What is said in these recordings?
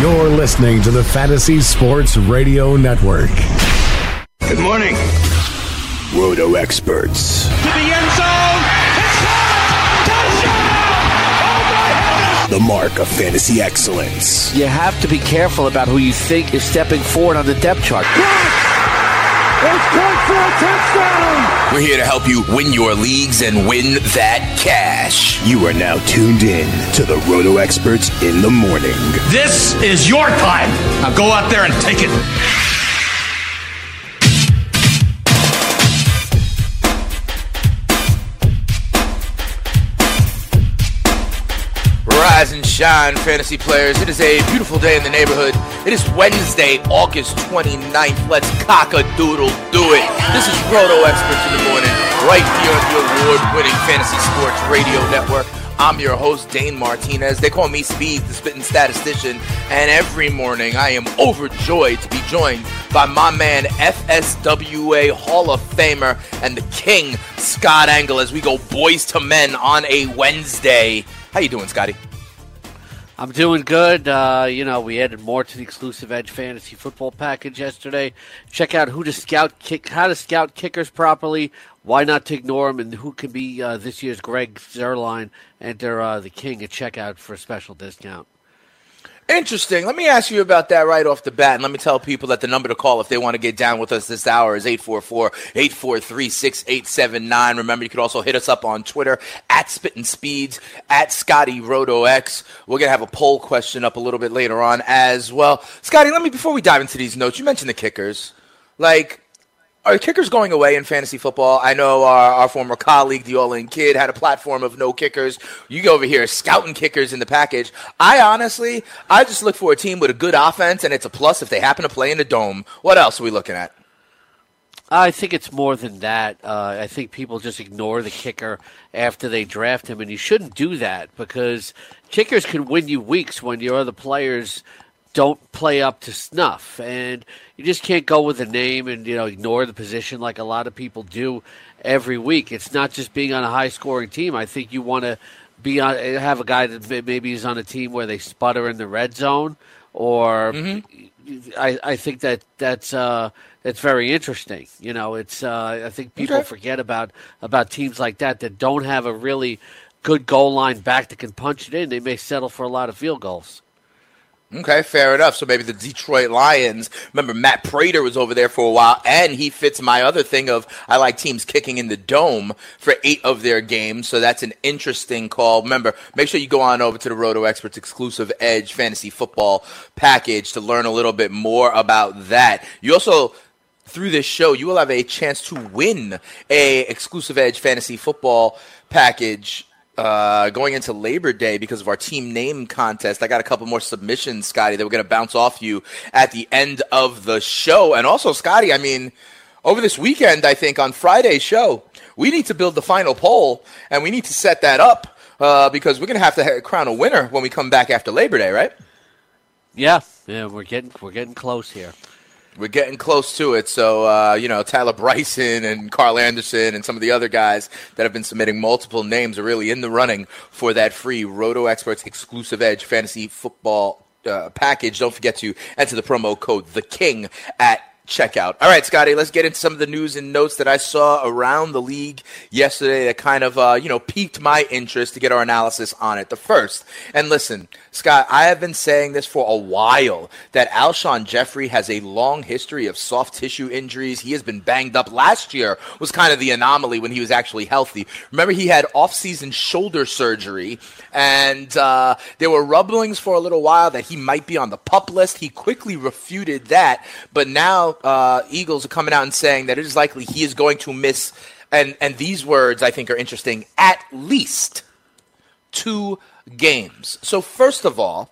You're listening to the Fantasy Sports Radio Network. Good morning. Roto experts. To the end zone. Touchdown! The mark of fantasy excellence. You have to be careful about who you think is stepping forward on the depth chart. It's good for a touchdown! We're here to help you win your leagues and win that cash. You are now tuned in to the Roto experts in the morning. This is your time. Now go out there and take it. Rise and shine, fantasy players. It is a beautiful day in the neighborhood. It is Wednesday, August 29th. Let's cock a doodle do it. This is Roto Experts in the Morning, right here on the award winning Fantasy Sports Radio Network. I'm your host, Dane Martinez. They call me Speed, the spitting statistician. And every morning I am overjoyed to be joined by my man, FSWA Hall of Famer and the King, Scott Engel, as we go boys to men on a Wednesday. How you doing, Scotty? I'm doing good. Uh, you know, we added more to the exclusive Edge fantasy football package yesterday. Check out who to scout kick, how to scout kickers properly, why not to ignore them, and who can be uh, this year's Greg Zuerlein. Enter uh, the King at checkout for a special discount. Interesting. Let me ask you about that right off the bat. And let me tell people that the number to call if they want to get down with us this hour is 844 843 6879. Remember, you can also hit us up on Twitter at Spittin' Speeds, at Scotty Roto X. We're going to have a poll question up a little bit later on as well. Scotty, let me, before we dive into these notes, you mentioned the kickers. Like, are kickers going away in fantasy football? I know our, our former colleague, the All In Kid, had a platform of no kickers. You go over here, scouting kickers in the package. I honestly, I just look for a team with a good offense, and it's a plus if they happen to play in the dome. What else are we looking at? I think it's more than that. Uh, I think people just ignore the kicker after they draft him, and you shouldn't do that because kickers can win you weeks when your other players don't play up to snuff, and you just can't go with a name and you know ignore the position like a lot of people do every week. It's not just being on a high scoring team. I think you want to be on have a guy that maybe is on a team where they sputter in the red zone, or Mm-hmm. I, I think that that's uh, that's very interesting. You know, it's uh, I think people Okay. forget about about teams like that that don't have a really good goal line back that can punch it in. They may settle for a lot of field goals. Okay, fair enough. So maybe the Detroit Lions. Remember, Matt Prater was over there for a while, and he fits my other thing of I like teams kicking in the dome for eight of their games. So that's an interesting call. Remember, make sure you go on over to the Roto Experts exclusive Edge fantasy football package to learn a little bit more about that. You also through this show, you will have a chance to win a exclusive Edge fantasy football package uh, going into Labor Day because of our team name contest. I got a couple more submissions, Scotty, that we're going to bounce off you at the end of the show. And also, Scotty, I mean, over this weekend, I think on Friday's show, we need to build the final poll and we need to set that up uh, because we're going to have to crown a winner when we come back after Labor Day, right? Yeah, yeah, we're getting we're getting close here. We're getting close to it. So, uh, you know, Tyler Bryson and Carl Anderson and some of the other guys that have been submitting multiple names are really in the running for that free Roto Experts exclusive Edge fantasy football uh, package. Don't forget to enter the promo code The King at checkout. All right, Scotty, let's get into some of the news and notes that I saw around the league yesterday that kind of, uh, you know, piqued my interest to get our analysis on it. The first, and listen, Scott, I have been saying this for a while that Alshon Jeffery has a long history of soft tissue injuries. He has been banged up. Last year was kind of the anomaly when he was actually healthy. Remember, he had off-season shoulder surgery, and uh, there were rumblings for a little while that he might be on the pup list. He quickly refuted that, but now uh, Eagles are coming out and saying that it is likely he is going to miss. And and these words I think are interesting. At least two games. So first of all,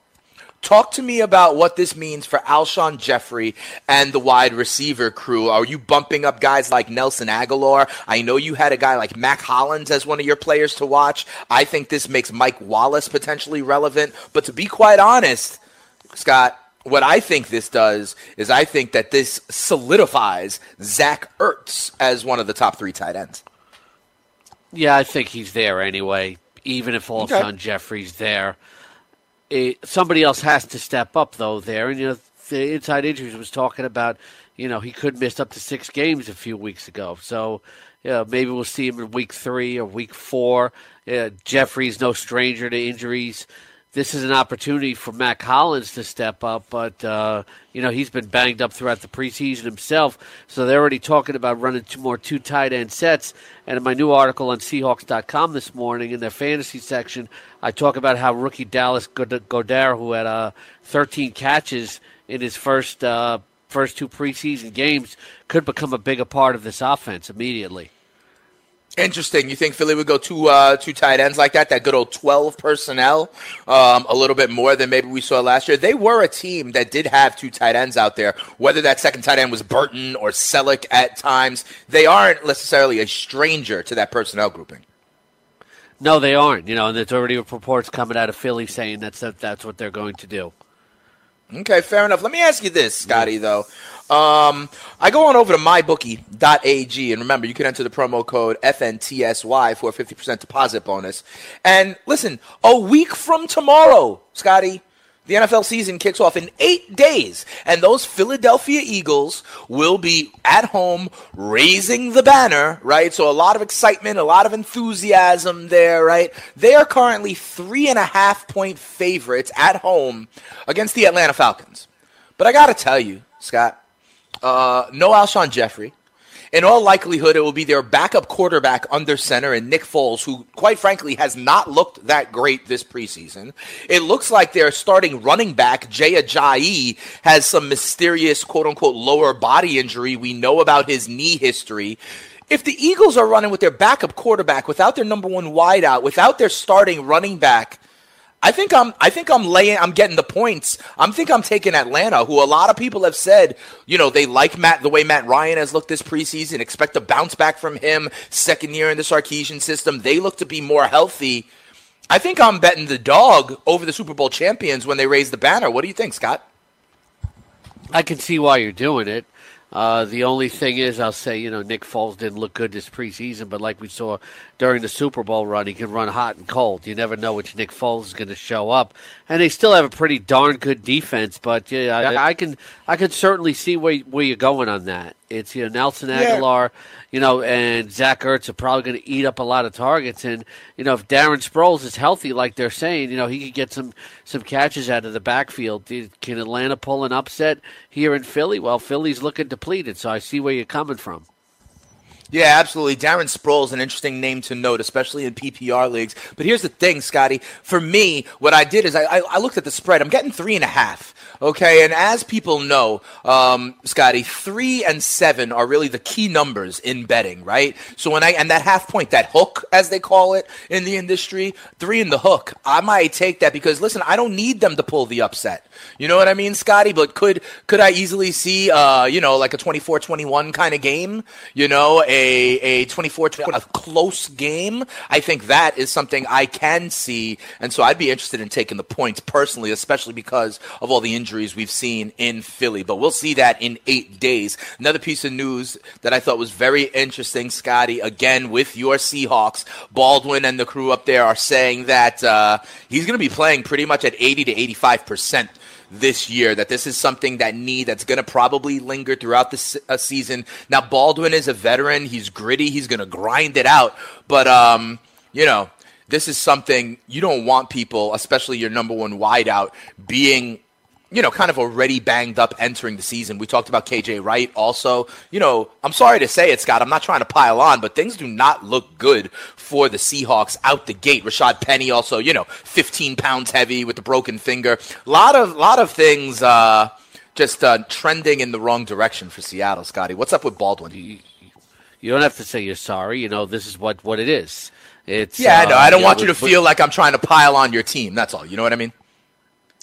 talk to me about what this means for Alshon Jeffery and the wide receiver crew. Are you bumping up guys like Nelson Agholor? I know you had a guy like Mack Hollins as one of your players to watch. I think this makes Mike Wallace potentially relevant. But to be quite honest, Scott, what I think this does is I think that this solidifies Zach Ertz as one of the top three tight ends. Yeah, I think he's there anyway. Even if Alshon okay. Jeffery's there, it, somebody else has to step up though. There, and you know, the inside injuries was talking about. You know, he could miss up to six games a few weeks ago. So, yeah, maybe we'll see him in week three or week four. Yeah, Jeffery's no stranger to injuries this is an opportunity for Mack Hollins to step up, but uh, you know he's been banged up throughout the preseason himself. So they're already talking about running two more two tight end sets. And in my new article on Seahawks.com this morning, in their fantasy section, I talk about how rookie Dallas Goedert, who had uh, 13 catches in his first uh, first two preseason games, could become a bigger part of this offense immediately. Interesting. You think Philly would go two uh, two tight ends like that? That good old twelve personnel, um, a little bit more than maybe we saw last year. They were a team that did have two tight ends out there. Whether that second tight end was Burton or Celek at times, they aren't necessarily a stranger to that personnel grouping. No, they aren't. You know, and there's already reports coming out of Philly saying that's that, that's what they're going to do. Okay, fair enough. Let me ask you this, Scotty. Though um, I go on over to mybookie.ag, and remember, you can enter the promo code FNTSY for a 50% deposit bonus. And listen, a week from tomorrow, Scotty, the NFL season kicks off in eight days, and those Philadelphia Eagles will be at home raising the banner, right? So a lot of excitement, a lot of enthusiasm there, right? They are currently three and a half point favorites at home against the Atlanta Falcons. But I got to tell you, Scott, uh, no Alshon Jeffery. In all likelihood, it will be their backup quarterback under center and Nick Foles, who, quite frankly, has not looked that great this preseason. It looks like their starting running back, Jay Ajayi, has some mysterious, quote unquote, lower body injury. We know about his knee history. If the Eagles are running with their backup quarterback, without their number one wideout, without their starting running back, I think I'm I think I'm laying I'm getting the points. I'm think I'm taking Atlanta, who a lot of people have said, you know, they like Matt the way Matt Ryan has looked this preseason, expect a bounce back from him, second year in the Sarkisian system. They look to be more healthy. I think I'm betting the dog over the Super Bowl champions when they raise the banner. What do you think, Scott? I can see why you're doing it. Uh, the only thing is, I'll say, you know, Nick Foles didn't look good this preseason, but like we saw during the Super Bowl run, he can run hot and cold. You never know which Nick Foles is going to show up, and they still have a pretty darn good defense. But yeah, I, I can I can certainly see where where you're going on that. It's you know Nelson Agholor, yeah. you know, and Zach Ertz are probably going to eat up a lot of targets. And you know, if Darren Sproles is healthy, like they're saying, you know, he could get some some catches out of the backfield. Can Atlanta pull an upset here in Philly? Well, Philly's looking depleted, so I see where you're coming from. Yeah, absolutely. Darren Sproles is an interesting name to note, especially in PPR leagues. But here's the thing, Scotty. For me, what I did is I, I, I looked at the spread. I'm getting three and a half. Okay, and as people know, um, Scotty, three and seven are really the key numbers in betting, right? So when I and that half point, that hook, as they call it in the industry, three in the hook, I might take that because listen, I don't need them to pull the upset. You know what I mean, Scotty? But could could I easily see, uh, you know, like a 24-21 kind of game? You know, a a 24 a close game. I think that is something I can see, and so I'd be interested in taking the points personally, especially because of all the injuries we've seen in Philly. But we'll see that in eight days. Another piece of news that I thought was very interesting, Scotty. Again, with your Seahawks, Baldwin and the crew up there are saying that uh, he's going to be playing pretty much at 80 to 85 percent this year. That this is something that need that's going to probably linger throughout the se- uh, season. Now Baldwin is a veteran. He's gritty. He's going to grind it out. But um, you know, this is something you don't want people, especially your number one wideout, being you know, kind of already banged up entering the season. We talked about KJ Wright also. You know, I'm sorry to say it, Scott. I'm not trying to pile on, but things do not look good for the Seahawks out the gate. Rashad Penny also, you know, 15 pounds heavy with the broken finger. A lot of, lot of things uh, just uh, trending in the wrong direction for Seattle, Scotty. What's up with Baldwin? You don't have to say you're sorry. You know, this is what, what it is. It's Yeah, I know. uh, I don't you want know, you to feel like I'm trying to pile on your team. That's all. You know what I mean?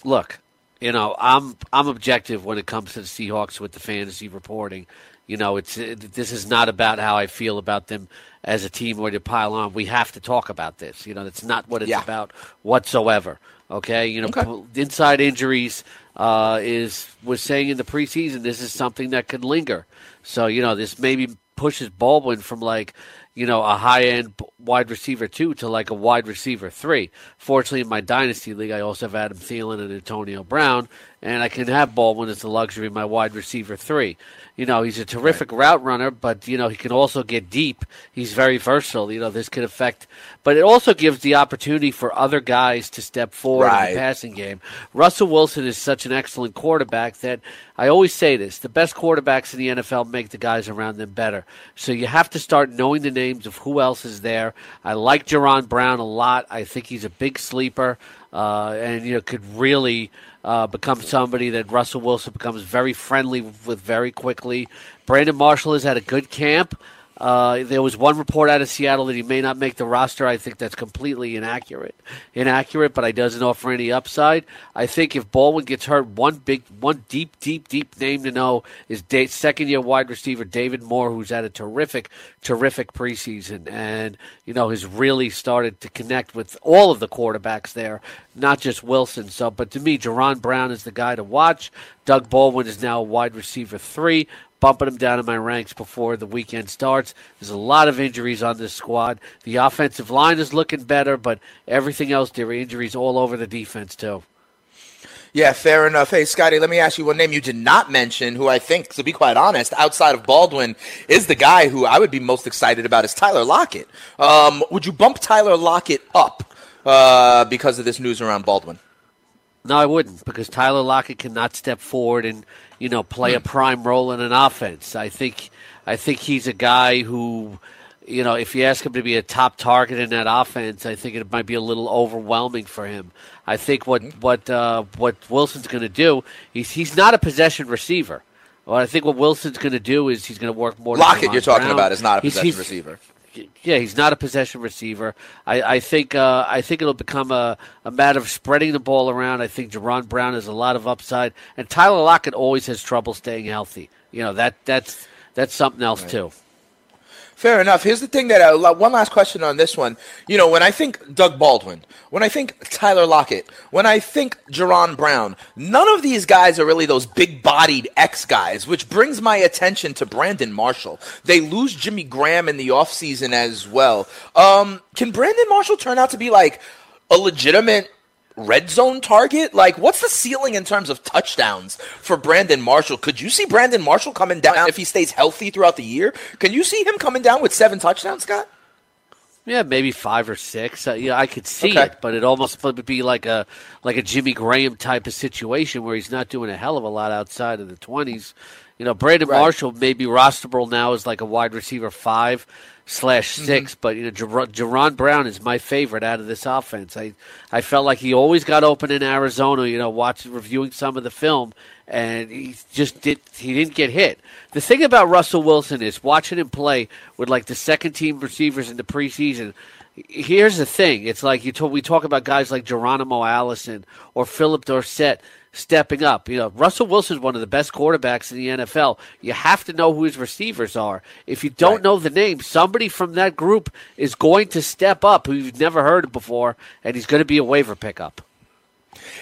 look, you know, I'm I'm objective when it comes to the Seahawks with the fantasy reporting. You know, it's it, this is not about how I feel about them as a team or to pile on. We have to talk about this. You know, that's not what it's Yeah. about whatsoever. Okay, you know, Okay. inside injuries uh, is was saying in the preseason this is something that could linger. So you know, this maybe pushes Baldwin from like you know a high end wide receiver two to like a wide receiver three. Fortunately, in my dynasty league, I also have Adam Thielen and Antonio Brown, and I can have Baldwin as the luxury my wide receiver three. You know, he's a terrific route runner, but you know he can also get deep. He's very versatile. You know, this could affect, but it also gives the opportunity for other guys to step forward in the passing game. Russell Wilson is such an excellent quarterback that I always say this: the best quarterbacks in the NFL make the guys around them better. So you have to start knowing the names of who else is there. I like Jaron Brown a lot. I think he's a big sleeper, uh, and you know could really uh, become somebody that Russell Wilson becomes very friendly with very quickly. Brandon Marshall has had a good camp. Uh, there was one report out of Seattle that he may not make the roster. I think that's completely inaccurate. Inaccurate, but I doesn't offer any upside. I think if Baldwin gets hurt, one big, one deep, deep, deep name to know is second-year wide receiver David Moore, who's had a terrific, terrific preseason, and you know has really started to connect with all of the quarterbacks there, not just Wilson. So, but to me, Jaron Brown is the guy to watch. Doug Baldwin is now wide receiver three bumping them down in my ranks before the weekend starts. There's a lot of injuries on this squad. The offensive line is looking better, but everything else, there are injuries all over the defense, too. Yeah, fair enough. Hey, Scotty, let me ask you one name you did not mention, who I think, to be quite honest, outside of Baldwin, is the guy who I would be most excited about is Tyler Lockett. Um, would you bump Tyler Lockett up uh, because of this news around Baldwin? No, I wouldn't, because Tyler Lockett cannot step forward and you know play a prime role in an offense. I think I think he's a guy who, you know, if you ask him to be a top target in that offense, I think it might be a little overwhelming for him. I think what what uh, what Wilson's going to do, he's he's not a possession receiver. Well, I think what Wilson's going to do is he's going to work more. Lockett, you're talking Brown. about, is not a He's- possession he's- receiver. Yeah, he's not a possession receiver. I, I think uh, I think it'll become a, a matter of spreading the ball around. I think Jaron Brown has a lot of upside, and Tyler Lockett always has trouble staying healthy. You know that that's that's something else too. Fair enough. Here's the thing that I, one last question on this one. You know, when I think Doug Baldwin, when I think Tyler Lockett, when I think Jaron Brown, none of these guys are really those big-bodied X guys, which brings my attention to Brandon Marshall. They lose Jimmy Graham in the offseason as well. Um, can Brandon Marshall turn out to be like a legitimate red zone target? Like, what's the ceiling in terms of touchdowns for Brandon Marshall? Could you see Brandon Marshall coming down if he stays healthy throughout the year? Can you see him coming down with seven touchdowns, Scott? Yeah, maybe five or six. Uh, yeah, I could see Okay. it, but it almost would be like a like a Jimmy Graham type of situation where he's not doing a hell of a lot outside of the twenties. You know, Brandon Right. Marshall may be rosterable now as like a wide receiver five slash Mm-hmm. 6 but you know, Jer- Jaron Brown is my favorite out of this offense. I I felt like he always got open in Arizona. You know, watching reviewing some of the film, and he just did he didn't get hit. The thing about Russell Wilson is watching him play with like the second team receivers in the preseason. Here's the thing: it's like you talk, we talk about guys like Geronimo Allison or Phillip Dorsett stepping up. You know, Russell Wilson's one of the best quarterbacks in the NFL. You have to know who his receivers are. If you don't Right. know the name, somebody from that group is going to step up who you've never heard of before, and he's going to be a waiver pickup.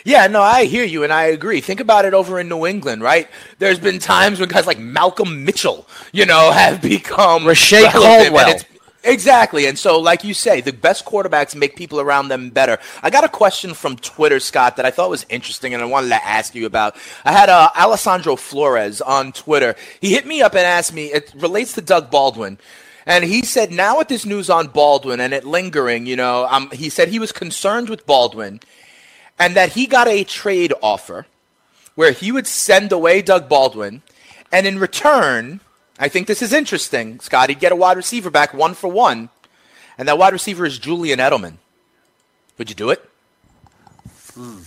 Yeah, no, I hear you and I agree. Think about it over in New England, right? There's been times when guys like Malcolm Mitchell, you know, have become Reche Caldwell. Exactly. And so, like you say, the best quarterbacks make people around them better. I got a question from Twitter, Scott, that I thought was interesting and I wanted to ask you about. I had uh, Alessandro Flores on Twitter. He hit me up and asked me, it relates to Doug Baldwin. And he said, now with this news on Baldwin and it lingering, you know, um, he said he was concerned with Baldwin and that he got a trade offer where he would send away Doug Baldwin. And in return, I think this is interesting, Scott. He'd get a wide receiver back one for one, and that wide receiver is Julian Edelman. Would you do it? Hmm.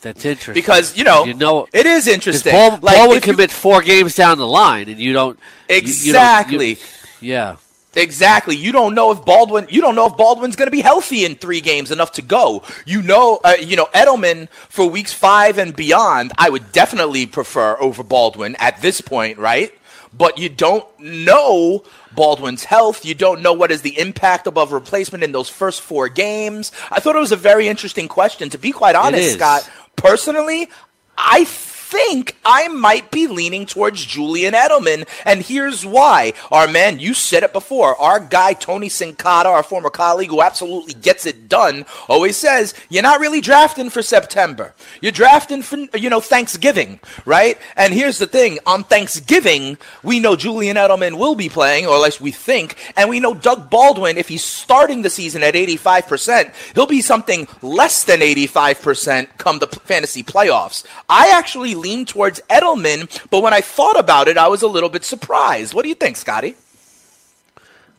That's interesting because you know, you know it is interesting. Ball, like, Ball would you, commit four games down the line, and you don't exactly. You, you yeah. Exactly. You don't know if Baldwin. You don't know if Baldwin's going to be healthy in three games enough to go. You know. Uh, you know Edelman for weeks five and beyond. I would definitely prefer over Baldwin at this point, right? But you don't know Baldwin's health. You don't know what is the impact above replacement in those first four games. I thought it was a very interesting question. To be quite honest, Scott, personally, I think I might be leaning towards Julian Edelman, and here's why. Our man, you said it before. Our guy Tony Sincata, our former colleague who absolutely gets it done, always says you're not really drafting for September. You're drafting for you know Thanksgiving, right? And here's the thing: on Thanksgiving, we know Julian Edelman will be playing, or at least we think, and we know Doug Baldwin, if he's starting the season at 85%, he'll be something less than 85% come the fantasy playoffs. I actually lean towards Edelman, but when I thought about it, I was a little bit surprised. What do you think, Scotty?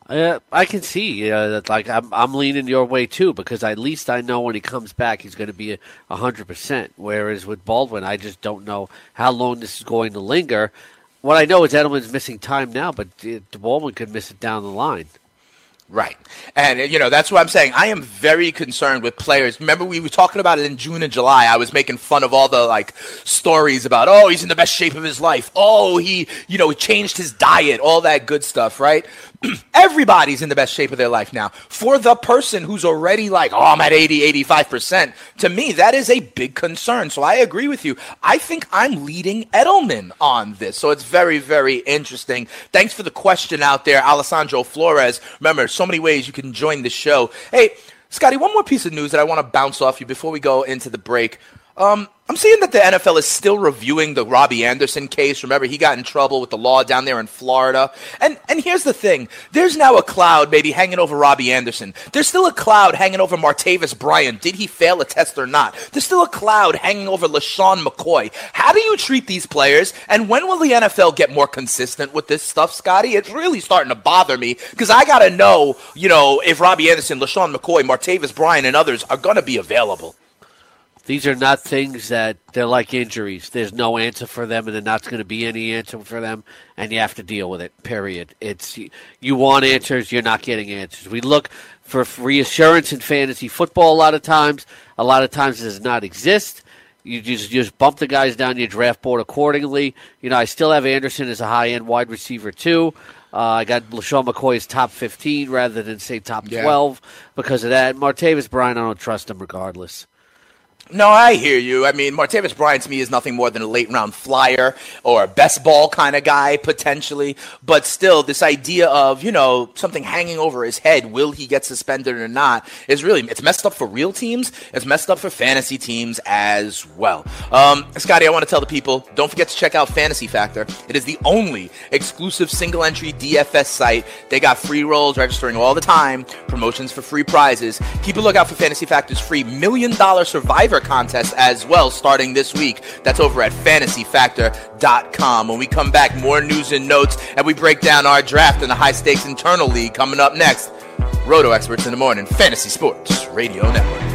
Uh, I can see uh, that. Like I'm, I'm leaning your way too because at least I know when he comes back he's going to be hundred percent. Whereas with Baldwin, I just don't know how long this is going to linger. What I know is Edelman's missing time now, but uh, Baldwin could miss it down the line. Right. And, you know, that's what I'm saying. I am very concerned with players. Remember, we were talking about it in June and July. I was making fun of all the, like, stories about, oh, he's in the best shape of his life. Oh, he, you know, changed his diet, all that good stuff, right? everybody's in the best shape of their life now. For the person who's already like, oh, I'm at 80, 85%, to me, that is a big concern. So I agree with you. I think I'm leading Edelman on this. So it's very, very interesting. Thanks for the question out there, Alessandro Flores. Remember, so many ways you can join the show. Hey, Scotty, one more piece of news that I want to bounce off you before we go into the break. Um, I'm seeing that the NFL is still reviewing the Robbie Anderson case. Remember, he got in trouble with the law down there in Florida. And and here's the thing: there's now a cloud maybe hanging over Robbie Anderson. There's still a cloud hanging over Martavis Bryant. Did he fail a test or not? There's still a cloud hanging over LeSean McCoy. How do you treat these players? And when will the NFL get more consistent with this stuff, Scotty? It's really starting to bother me because I got to know, you know, if Robbie Anderson, LeSean McCoy, Martavis Bryant, and others are to be available. These are not things that they're like injuries. There's no answer for them, and there's not going to be any answer for them, and you have to deal with it. Period. It's you want answers, you're not getting answers. We look for reassurance in fantasy football a lot of times. A lot of times it does not exist. You just you just bump the guys down your draft board accordingly. You know, I still have Anderson as a high end wide receiver too. Uh, I got LeSean McCoy as top 15 rather than say top 12 yeah. because of that. Martavis Bryant, I don't trust him regardless. No, I hear you. I mean, Martavis Bryant to me is nothing more than a late round flyer or a best ball kind of guy, potentially. But still, this idea of, you know, something hanging over his head, will he get suspended or not, is really, it's messed up for real teams. It's messed up for fantasy teams as well. Um, Scotty, I want to tell the people don't forget to check out Fantasy Factor. It is the only exclusive single entry DFS site. They got free rolls registering all the time, promotions for free prizes. Keep a lookout for Fantasy Factor's free million dollar survivor contest as well starting this week. That's over at fantasyfactor.com. When we come back, more news and notes, and we break down our draft in the high stakes internal league coming up next. Roto Experts in the Morning, Fantasy Sports Radio Network.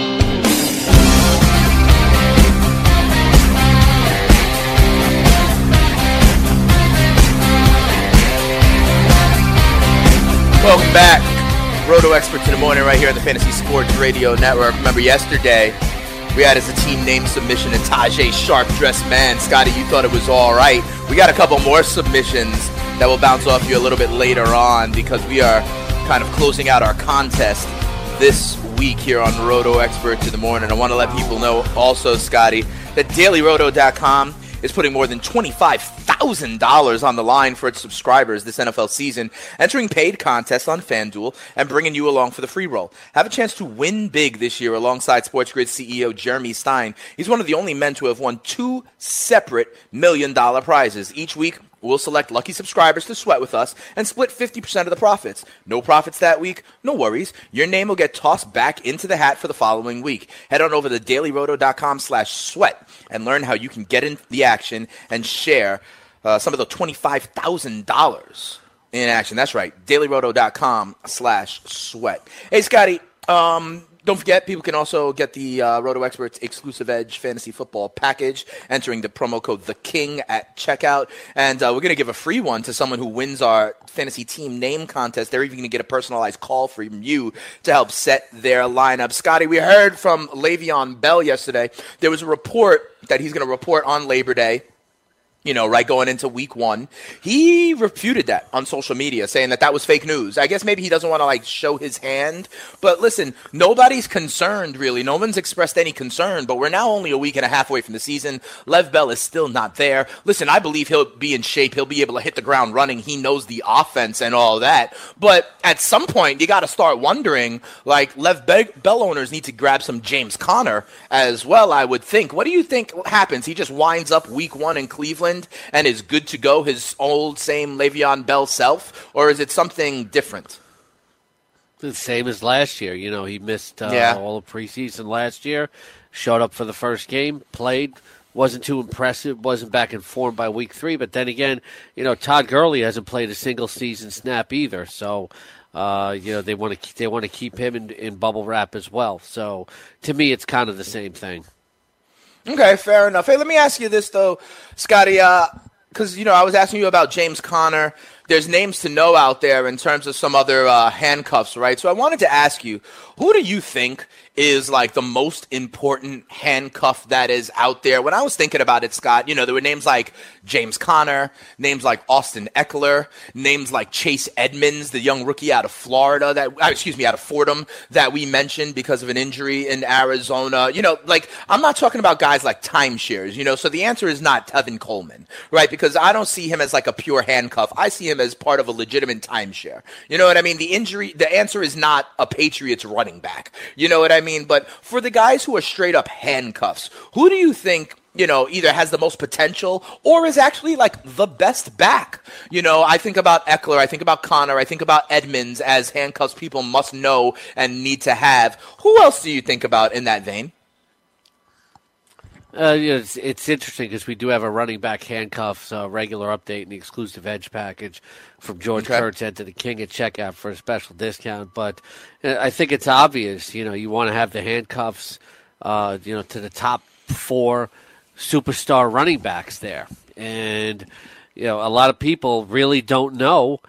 Welcome back. Roto Experts in the morning right here on the Fantasy Sports Radio Network. Remember yesterday we had as a team name submission and Tajaé Sharpe dressed man. Scotty, you thought it was all right. We got a couple more submissions that will bounce off you a little bit later on because we are kind of closing out our contest this week here on Roto Experts in the morning. I want to let people know also, Scotty, that dailyroto.com is putting more than $25,000 on the line for its subscribers this NFL season, entering paid contests on FanDuel and bringing you along for the free roll. Have a chance to win big this year alongside Sports Grid CEO Jeremy Stein. He's one of the only men to have won two separate million dollar prizes. Each week, We'll select lucky subscribers to sweat with us and split 50% of the profits. No profits that week? No worries. Your name will get tossed back into the hat for the following week. Head on over to dailyroto.com slash sweat and learn how you can get in the action and share uh, some of the $25,000 in action. That's right. dailyroto.com slash sweat. Hey, Scotty, um, don't forget, people can also get the uh, Roto Experts exclusive Edge fantasy football package, entering the promo code The King at checkout. And uh, we're going to give a free one to someone who wins our fantasy team name contest. They're even going to get a personalized call from you to help set their lineup. Scotty, we heard from Le'Veon Bell yesterday. There was a report that he's going to report on Labor Day you know, right going into week one. He refuted that on social media, saying that that was fake news. I guess maybe he doesn't want to like show his hand. But listen, nobody's concerned really. No one's expressed any concern. But we're now only a week and a half away from the season. Lev Bell is still not there. Listen, I believe he'll be in shape. He'll be able to hit the ground running. He knows the offense and all that. But at some point, you got to start wondering. Like Lev Bell owners need to grab some James Conner as well. I would think. What do you think happens? He just winds up week one in Cleveland and is good to go, his old same Le'Veon Bell self, or is it something different? The same as last year. You know, he missed uh, yeah. all the preseason last year, showed up for the first game, played, wasn't too impressive, wasn't back in form by week three. But then again, you know, Todd Gurley hasn't played a single season snap either. So, uh, you know, they want to they want to keep him in, in bubble wrap as well. So, to me, it's kind of the same thing. Okay, fair enough. Hey, let me ask you this though, Scotty. Because uh, you know, I was asking you about James Conner. There's names to know out there in terms of some other uh, handcuffs, right? So I wanted to ask you, who do you think is like the most important handcuff that is out there. When I was thinking about it, Scott, you know, there were names like James Conner, names like Austin Ekeler, names like Chase Edmonds, the young rookie out of Florida that, uh, excuse me, out of Fordham that we mentioned because of an injury in Arizona. You know, like I'm not talking about guys like timeshares, you know, so the answer is not Tevin Coleman, right? Because I don't see him as like a pure handcuff. I see him as part of a legitimate timeshare. You know what I mean? The injury, the answer is not a Patriots running back. You know what I mean? But for the guys who are straight up handcuffs, who do you think you know, either has the most potential or is actually like the best back. You know, I think about Ekeler, I think about Conner, I think about Edmonds as handcuffs people must know and need to have. Who else do you think about in that vein? Uh, it's, it's interesting because we do have a running back handcuffs uh, regular update in the exclusive edge package from George okay. Kurtz and to the King at checkout for a special discount. But uh, I think it's obvious, you know, you want to have the handcuffs, uh, you know, to the top four superstar running backs there, and you know, a lot of people really don't know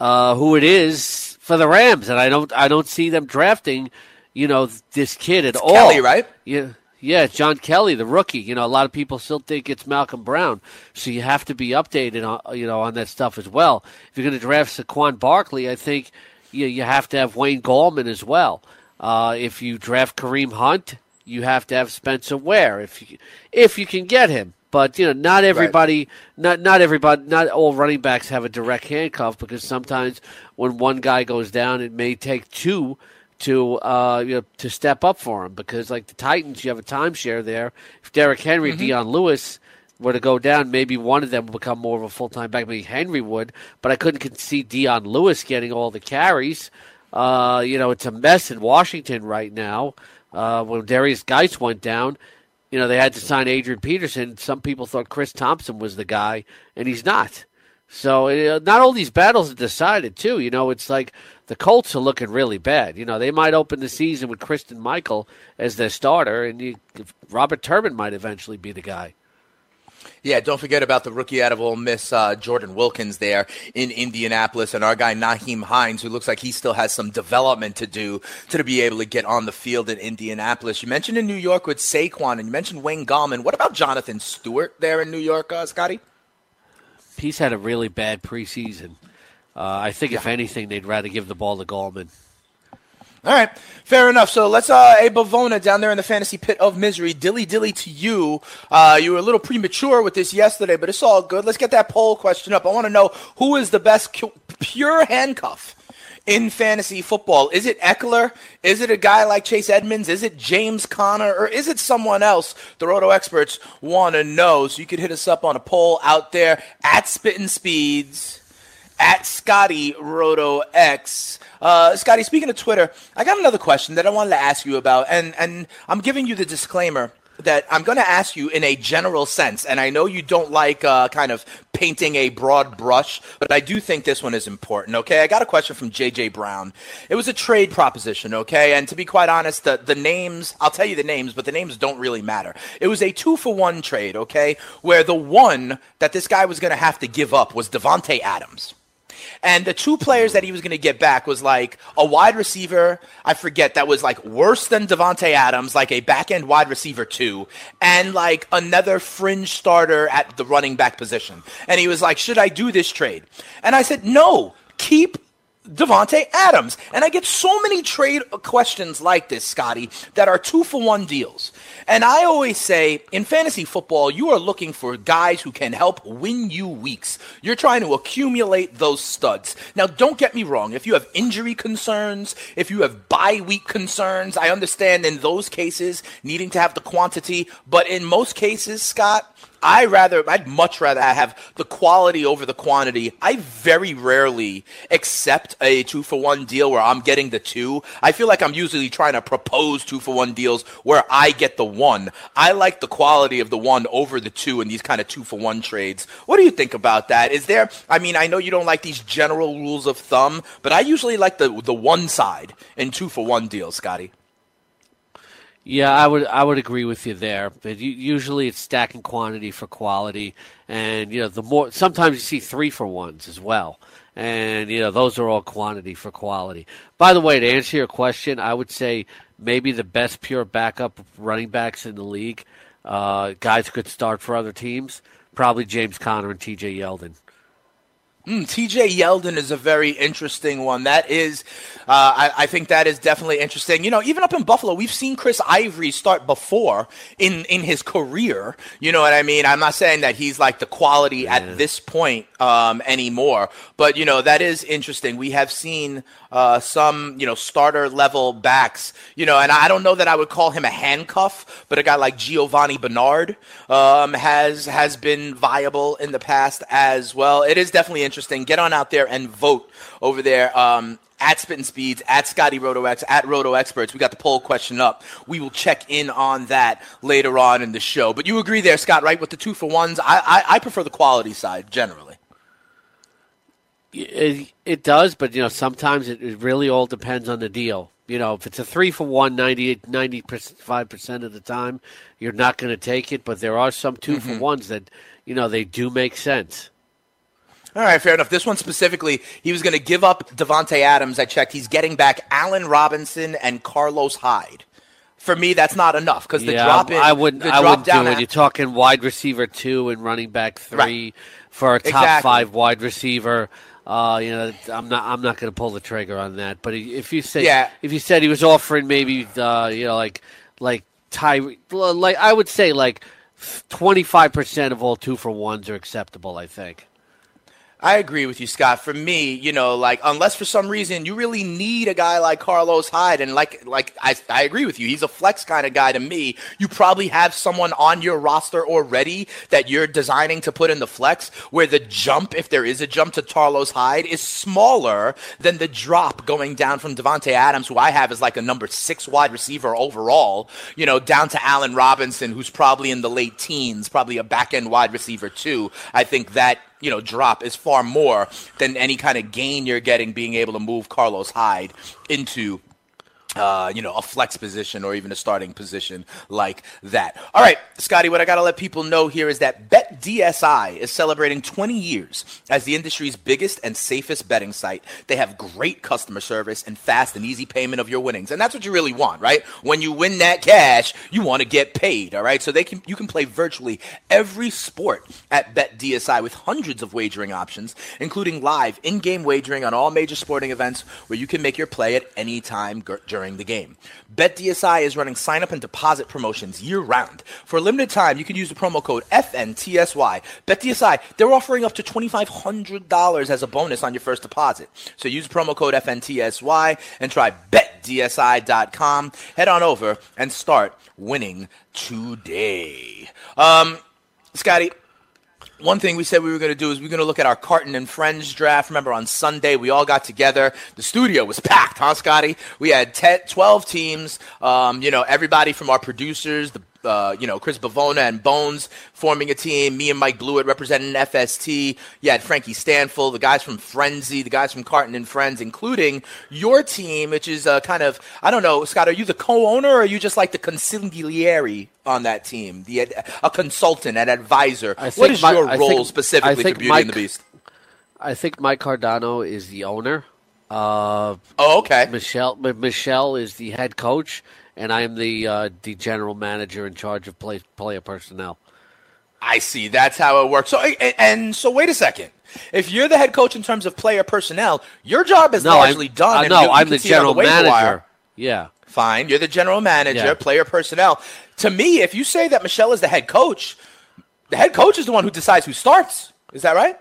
uh, who it is for the Rams, and I don't, I don't see them drafting, you know, this kid at it's all. Kelly, right? Yeah. Yeah, John Kelly, the rookie. You know, a lot of people still think it's Malcolm Brown, so you have to be updated on you know on that stuff as well. If you're going to draft Saquon Barkley, I think you you have to have Wayne Gallman as well. Uh, if you draft Kareem Hunt, you have to have Spencer Ware if you if you can get him. But you know, not everybody, right. not not everybody, not all running backs have a direct handcuff because sometimes when one guy goes down, it may take two to uh, you know to step up for him because like the Titans, you have a timeshare there. If Derrick Henry, mm-hmm. Dion Lewis were to go down, maybe one of them would become more of a full time back. Maybe Henry would, but I couldn't see Dion Lewis getting all the carries. Uh, you know, it's a mess in Washington right now. Uh, when Darius Guice went down, you know they had to sign Adrian Peterson. Some people thought Chris Thompson was the guy, and he's not. So uh, not all these battles are decided too. You know, it's like the Colts are looking really bad. You know, they might open the season with Christine Michael as their starter, and you, Robert Turbin might eventually be the guy. Yeah, don't forget about the rookie out of Ole Miss, uh, Jordan Wilkins, there in Indianapolis, and our guy Nyheim Hines, who looks like he still has some development to do to be able to get on the field in Indianapolis. You mentioned in New York with Saquon, and you mentioned Wayne Gallman. What about Jonathan Stewart there in New York, uh, Scotty? He's had a really bad preseason. Uh, I think, yeah. if anything, they'd rather give the ball to Gallman. All right, fair enough. So let's, uh, a Bavona down there in the fantasy pit of misery. Dilly dilly to you. Uh, you were a little premature with this yesterday, but it's all good. Let's get that poll question up. I want to know who is the best cu- pure handcuff in fantasy football. Is it Ekeler? Is it a guy like Chase Edmonds? Is it James Conner? Or is it someone else? The Roto experts want to know. So you could hit us up on a poll out there at Spittin' Speeds, at Scotty Roto X. Uh, Scotty, speaking of Twitter, I got another question that I wanted to ask you about, and and I'm giving you the disclaimer that I'm going to ask you in a general sense, and I know you don't like uh, kind of painting a broad brush, but I do think this one is important. Okay, I got a question from JJ Brown. It was a trade proposition. Okay, and to be quite honest, the the names I'll tell you the names, but the names don't really matter. It was a two for one trade. Okay, where the one that this guy was going to have to give up was Davante Adams. And the two players that he was going to get back was like a wide receiver, I forget, that was like worse than Davante Adams, like a back end wide receiver too, and like another fringe starter at the running back position. And he was like, Should I do this trade? And I said, No, keep Davante Adams. And I get so many trade questions like this, Scotty, that are two for one deals. And I always say in fantasy football, you are looking for guys who can help win you weeks. You're trying to accumulate those studs. Now, don't get me wrong. If you have injury concerns, if you have bye week concerns, I understand in those cases needing to have the quantity. But in most cases, Scott, I rather, I'd much rather have the quality over the quantity. I very rarely accept a two for one deal where I'm getting the two. I feel like I'm usually trying to propose two for one deals where I get the one. I like the quality of the one over the two in these kind of two for one trades. What do you think about that? Is there, I mean, I know you don't like these general rules of thumb, but I usually like the, the one side in two for one deals, Scotty. Yeah, I would I would agree with you there. But usually it's stacking quantity for quality, and you know the more sometimes you see three for ones as well, and you know those are all quantity for quality. By the way, to answer your question, I would say maybe the best pure backup running backs in the league, uh, guys could start for other teams. Probably James Conner and T.J. Yeldon. Mm, TJ Yeldon is a very interesting one. That is, uh, I, I, think that is definitely interesting. You know, even up in Buffalo, we've seen Chris Ivory start before in in his career. You know what I mean? I'm not saying that he's like the quality yeah. at this point um, anymore, but you know that is interesting. We have seen uh, some you know starter level backs. You know, and I don't know that I would call him a handcuff, but a guy like Giovani Bernard um, has has been viable in the past as well. It is definitely interesting interesting, get on out there and vote over there. Um, at Spittin' Speeds, at Scotty RotoX, at Roto Experts. We got the poll question up. We will check in on that later on in the show. But you agree there, Scott, right? With the two for ones, I, I, I prefer the quality side generally. It, it, does, but you know sometimes it, it, really all depends on the deal. You know, if it's a three for one, 95 percent of the time, you're not going to take it. But there are some 2 mm-hmm. for ones that you know they do make sense. All right, fair enough. This one specifically, he was going to give up Davante Adams. I checked. He's getting back Allen Robinson and Carlos Hyde. For me, that's not enough because the yeah, drop in. I wouldn't. I wouldn't do it. You're talking wide receiver two and running back three right. for a top exactly. five wide receiver. Uh, you know, I'm not. I'm not going to pull the trigger on that. But if you say, yeah. if you said he was offering maybe, uh, you know, like like Ty, like I would say like 25 percent of all two for ones are acceptable. I think. I agree with you, Scott. For me, you know, like unless for some reason you really need a guy like Carlos Hyde, and like like I, I agree with you, he's a flex kind of guy to me. You probably have someone on your roster already that you're designing to put in the flex, where the jump, if there is a jump to Carlos Hyde, is smaller than the drop going down from Davante Adams, who I have as like a number six wide receiver overall. You know, down to Allen Robinson, who's probably in the late teens, probably a back end wide receiver too. I think that you know drop is far more than any kind of gain you're getting being able to move Carlos Hyde into uh, you know, a flex position or even a starting position like that. All right, Scotty, what I got to let people know here is that BetDSI is celebrating 20 years as the industry's biggest and safest betting site. They have great customer service and fast and easy payment of your winnings. And that's what you really want, right? When you win that cash, you want to get paid, all right? So they can you can play virtually every sport at BetDSI with hundreds of wagering options, including live in-game wagering on all major sporting events where you can make your play at any time during the game. BetDSI is running sign up and deposit promotions year round. For a limited time, you can use the promo code FNTSY. BetDSI, they're offering up to $2,500 as a bonus on your first deposit. So use promo code FNTSY and try betdsi.com. Head on over and start winning today. Um, Scotty, one thing we said we were going to do is we're going to look at our Carton and Friends draft. Remember, on Sunday, we all got together. The studio was packed, huh, Scotty? We had 10, 12 teams. Um, you know, everybody from our producers, the uh, you know, Chris Bavona and Bones forming a team. Me and Mike Blewitt representing FST. You had Frankie Stanfield, the guys from Frenzy, the guys from Carton and Friends, including your team, which is uh, kind of, I don't know, Scott, are you the co-owner or are you just like the consigliere on that team, the a consultant, an advisor? What is my, your role think, specifically for Beauty Mike, and the Beast? I think Mike Cardano is the owner. Uh, oh, okay. Michelle Michelle is the head coach, and I am the uh, the general manager in charge of play, player personnel. I see. That's how it works. So, and, and, so, wait a second. If you're the head coach in terms of player personnel, your job is no, largely I'm, done. Uh, no, you, I'm the general the manager. Wire. Yeah. Fine. You're the general manager, yeah. player personnel. To me, if you say that Michelle is the head coach, the head coach is the one who decides who starts. Is that right?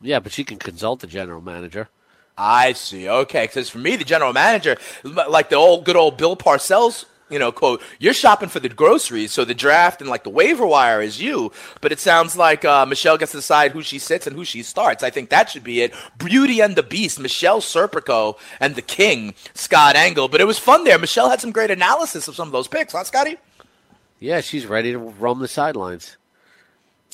Yeah, but she can consult the general manager. I see. Okay, because for me, the general manager, like the old good old Bill Parcells, you know, quote, you're shopping for the groceries, so the draft and like the waiver wire is you. But it sounds like uh, Michelle gets to decide who she sits and who she starts. I think that should be it. Beauty and the Beast, Michelle Serpico and the King, Scott Engel. But it was fun there. Michelle had some great analysis of some of those picks, huh, Scotty? Yeah, she's ready to roam the sidelines.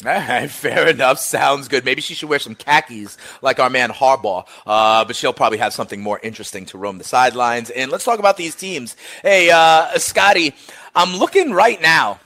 Fair enough. Sounds good. Maybe she should wear some khakis like our man Harbaugh, uh, but she'll probably have something more interesting to roam the sidelines. And let's talk about these teams. Hey, uh, Scotty, I'm looking right now.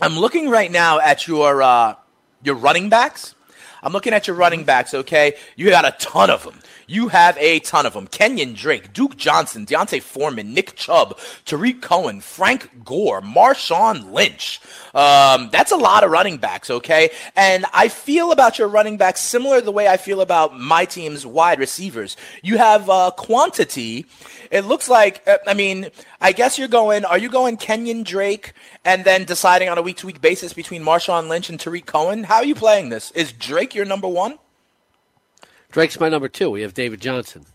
I'm looking right now at your uh, your running backs. I'm looking at your running backs. Okay, you got a ton of them. You have a ton of them. Kenyon Drake, Duke Johnson, D'Onta Foreman, Nick Chubb, Tarik Cohen, Frank Gore, Marshawn Lynch. Um, that's a lot of running backs, okay? And I feel about your running backs similar to the way I feel about my team's wide receivers. You have uh, quantity. It looks like, uh, I mean, I guess you're going, are you going Kenyon Drake and then deciding on a week to week basis between Marshawn Lynch and Tarik Cohen? How are you playing this? Is Drake your number one? Drake's my number two. We have David Johnson.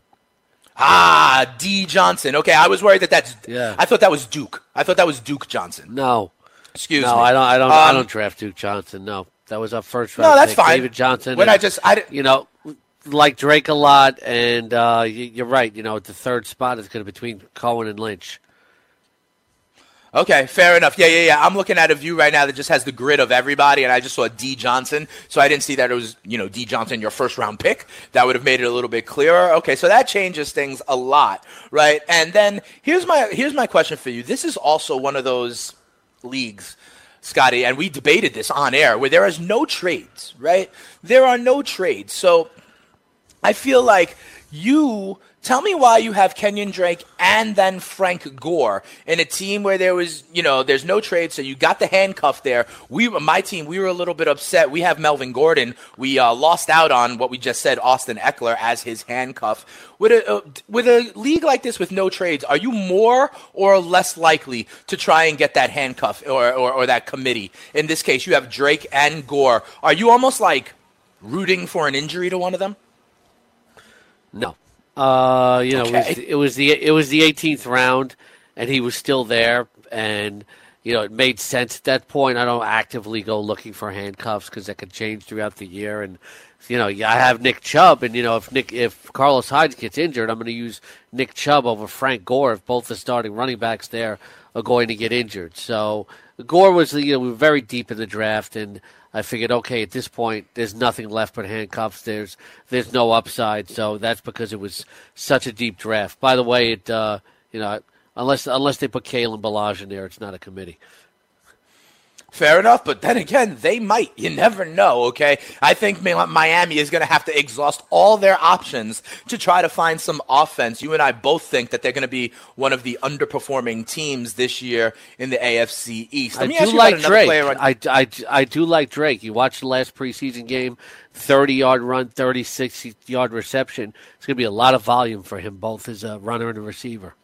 Ah, D Johnson. Okay, I was worried that that's. Yeah. I thought that was Duke. I thought that was Duke Johnson. No. Excuse no, me. No, I don't. I don't. Um, I don't draft Duke Johnson. No, that was our first round. No, that's pick. fine. David Johnson. When and, I just, I you know, like Drake a lot, and uh, you're right. You know, the third spot is going to be between Cohen and Lynch. Okay, fair enough. Yeah, yeah, yeah. I'm looking at a view right now that just has the grid of everybody, and I just saw D Johnson, so I didn't see that it was you know D Johnson, your first round pick. That would have made it a little bit clearer. Okay, so that changes things a lot, right? And then here's my here's my question for you. This is also one of those leagues. Scotty, and we debated this on air where there is no trades, right? There are no trades. So I feel like you Tell me why you have Kenyon Drake and then Frank Gore in a team where there was, you know, there's no trade, so you got the handcuff there. We, my team, we were a little bit upset. We have Melvin Gordon. We uh, lost out on what we just said, Austin Ekeler as his handcuff. With a uh, with a league like this with no trades, are you more or less likely to try and get that handcuff or, or, or that committee? In this case, you have Drake and Gore. Are you almost like rooting for an injury to one of them? No. Uh, you know, okay. it, was, the it was the 18th round, and he was still there, and you know it made sense at that point. I don't actively go looking for handcuffs because that could change throughout the year, and you know, I have Nick Chubb, and you know, if Nick if Carlos Hyde gets injured, I'm going to use Nick Chubb over Frank Gore if both the starting running backs there are going to get injured. So Gore was you know we were very deep in the draft, and I figured, okay, at this point, there's nothing left but handcuffs. There's there's no upside, so that's because it was such a deep draft. By the way, it uh, You know, unless unless they put Kalen Ballage in there, it's not a committee. Fair enough, but then again, they might. You never know, okay? I think Miami is going to have to exhaust all their options to try to find some offense. You and I both think that they're going to be one of the underperforming teams this year in the AFC East. Let I do like Drake. On- I, I, I do like Drake. You watched the last preseason game, 30 yard run, 36 yard reception. It's going to be a lot of volume for him, both as a runner and a receiver.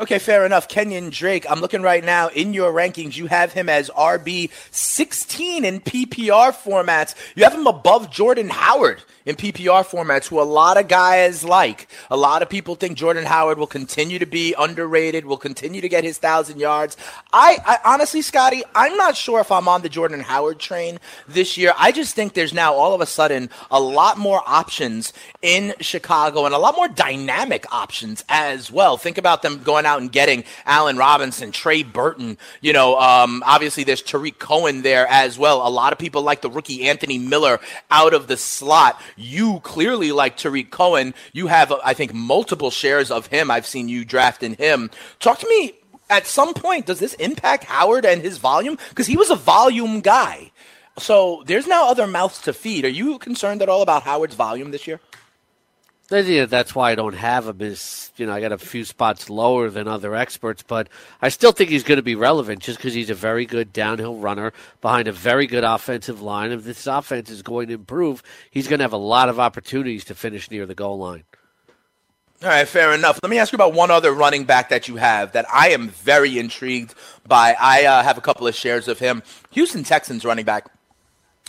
Okay, fair enough. Kenyon Drake, I'm looking right now in your rankings. You have him as RB 16 in PPR formats. You have him above Jordan Howard in PPR formats, who a lot of guys like. A lot of people think Jordan Howard will continue to be underrated, will continue to get his thousand yards. I, I honestly, Scotty, I'm not sure if I'm on the Jordan Howard train this year. I just think there's now all of a sudden a lot more options in Chicago and a lot more dynamic options as well. Think about them going out and getting Allen Robinson, Trey Burton. You know, um, obviously there's Tarik Cohen there as well. A lot of people like the rookie Anthony Miller out of the slot. You clearly like Tarik Cohen. You have, I think, multiple shares of him. I've seen you drafting him. Talk to me. At some point, does this impact Howard and his volume? Because he was a volume guy. So there's now other mouths to feed. Are you concerned at all about Howard's volume this year? That's why I don't have him. Is you know I got a few spots lower than other experts, but I still think he's going to be relevant just because he's a very good downhill runner behind a very good offensive line. If this offense is going to improve, he's going to have a lot of opportunities to finish near the goal line. All right, fair enough. Let me ask you about one other running back that you have that I am very intrigued by. I uh, have a couple of shares of him. Houston Texans running back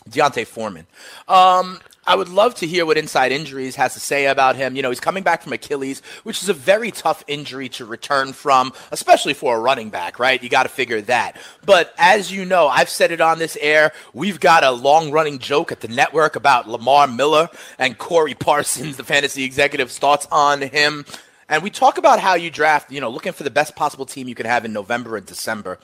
D'Onta Foreman. Um, I would love to hear what Inside Injuries has to say about him. You know, he's coming back from Achilles, which is a very tough injury to return from, especially for a running back, right? You got to figure that. But as you know, I've said it on this air. We've got a long running joke at the network about Lamar Miller and Corey Parsons, the fantasy executive's thoughts on him. And we talk about how you draft, you know, looking for the best possible team you can have in November and December.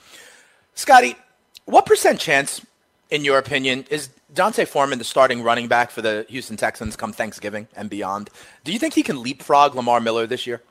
Scotty, what percent chance, in your opinion, is D'Onta Foreman, the starting running back for the Houston Texans come Thanksgiving and beyond, do you think he can leapfrog Lamar Miller this year?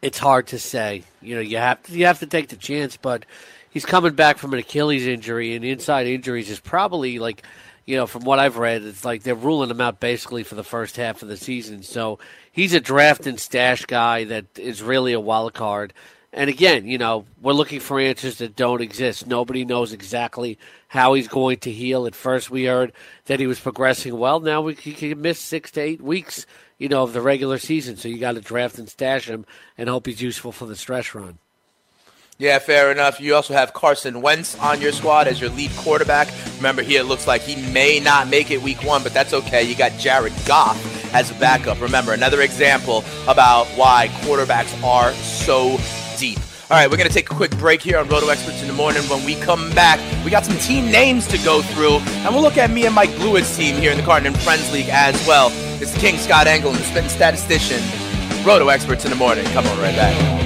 It's hard to say. You know, you have to, you have to take the chance, but he's coming back from an Achilles injury, and inside injuries is probably like, you know, from what I've read, it's like they're ruling him out basically for the first half of the season. So he's a draft and stash guy that is really a wild card. And again, you know, we're looking for answers that don't exist. Nobody knows exactly how he's going to heal. At first, we heard that he was progressing well. Now we he can miss six to eight weeks, you know, of the regular season. So you got to draft and stash him and hope he's useful for the stretch run. Yeah, fair enough. You also have Carson Wentz on your squad as your lead quarterback. Remember, here it looks like he may not make it week one, but that's okay. You got Jared Goff as a backup. Remember, another example about why quarterbacks are so deep. All right, we're going to take a quick break here on Roto Experts in the morning. When we come back, we got some team names to go through, and we'll look at me and Mike Blewitt's team here in the Carton and Friends League as well. It's the King Scott Engel and the Spitting Statistician. Roto Experts in the morning. Come on right back.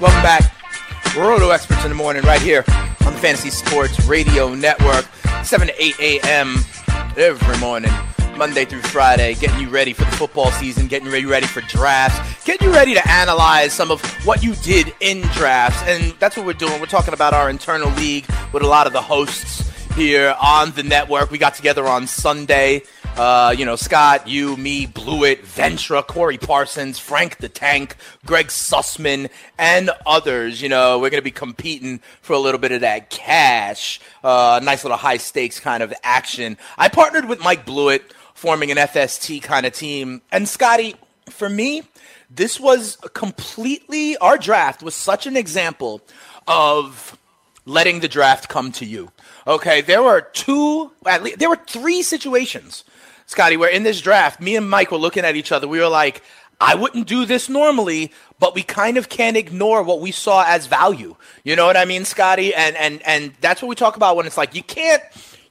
Welcome back. Roto Experts in the morning, right here on the Fantasy Sports Radio Network, 7 to 8 a.m. every morning, Monday through Friday, getting you ready for the football season, getting you ready for drafts, getting you ready to analyze some of what you did in drafts. And that's what we're doing. We're talking about our internal league with a lot of the hosts here on the network. We got together on Sunday uh, you know, Scott, you, me, Blewitt, Ventra, Corey Parsons, Frank the Tank, Greg Sussman, and others. You know, we're going to be competing for a little bit of that cash. Uh, nice little high stakes kind of action. I partnered with Mike Blewitt, forming an FST kind of team. And Scotty, for me, this was completely our draft was such an example of letting the draft come to you. Okay, there were two, at least there were three situations, Scotty, where in this draft, me and Mike were looking at each other. We were like, I wouldn't do this normally, but we kind of can't ignore what we saw as value. You know what I mean, Scotty? And and and that's what we talk about when it's like you can't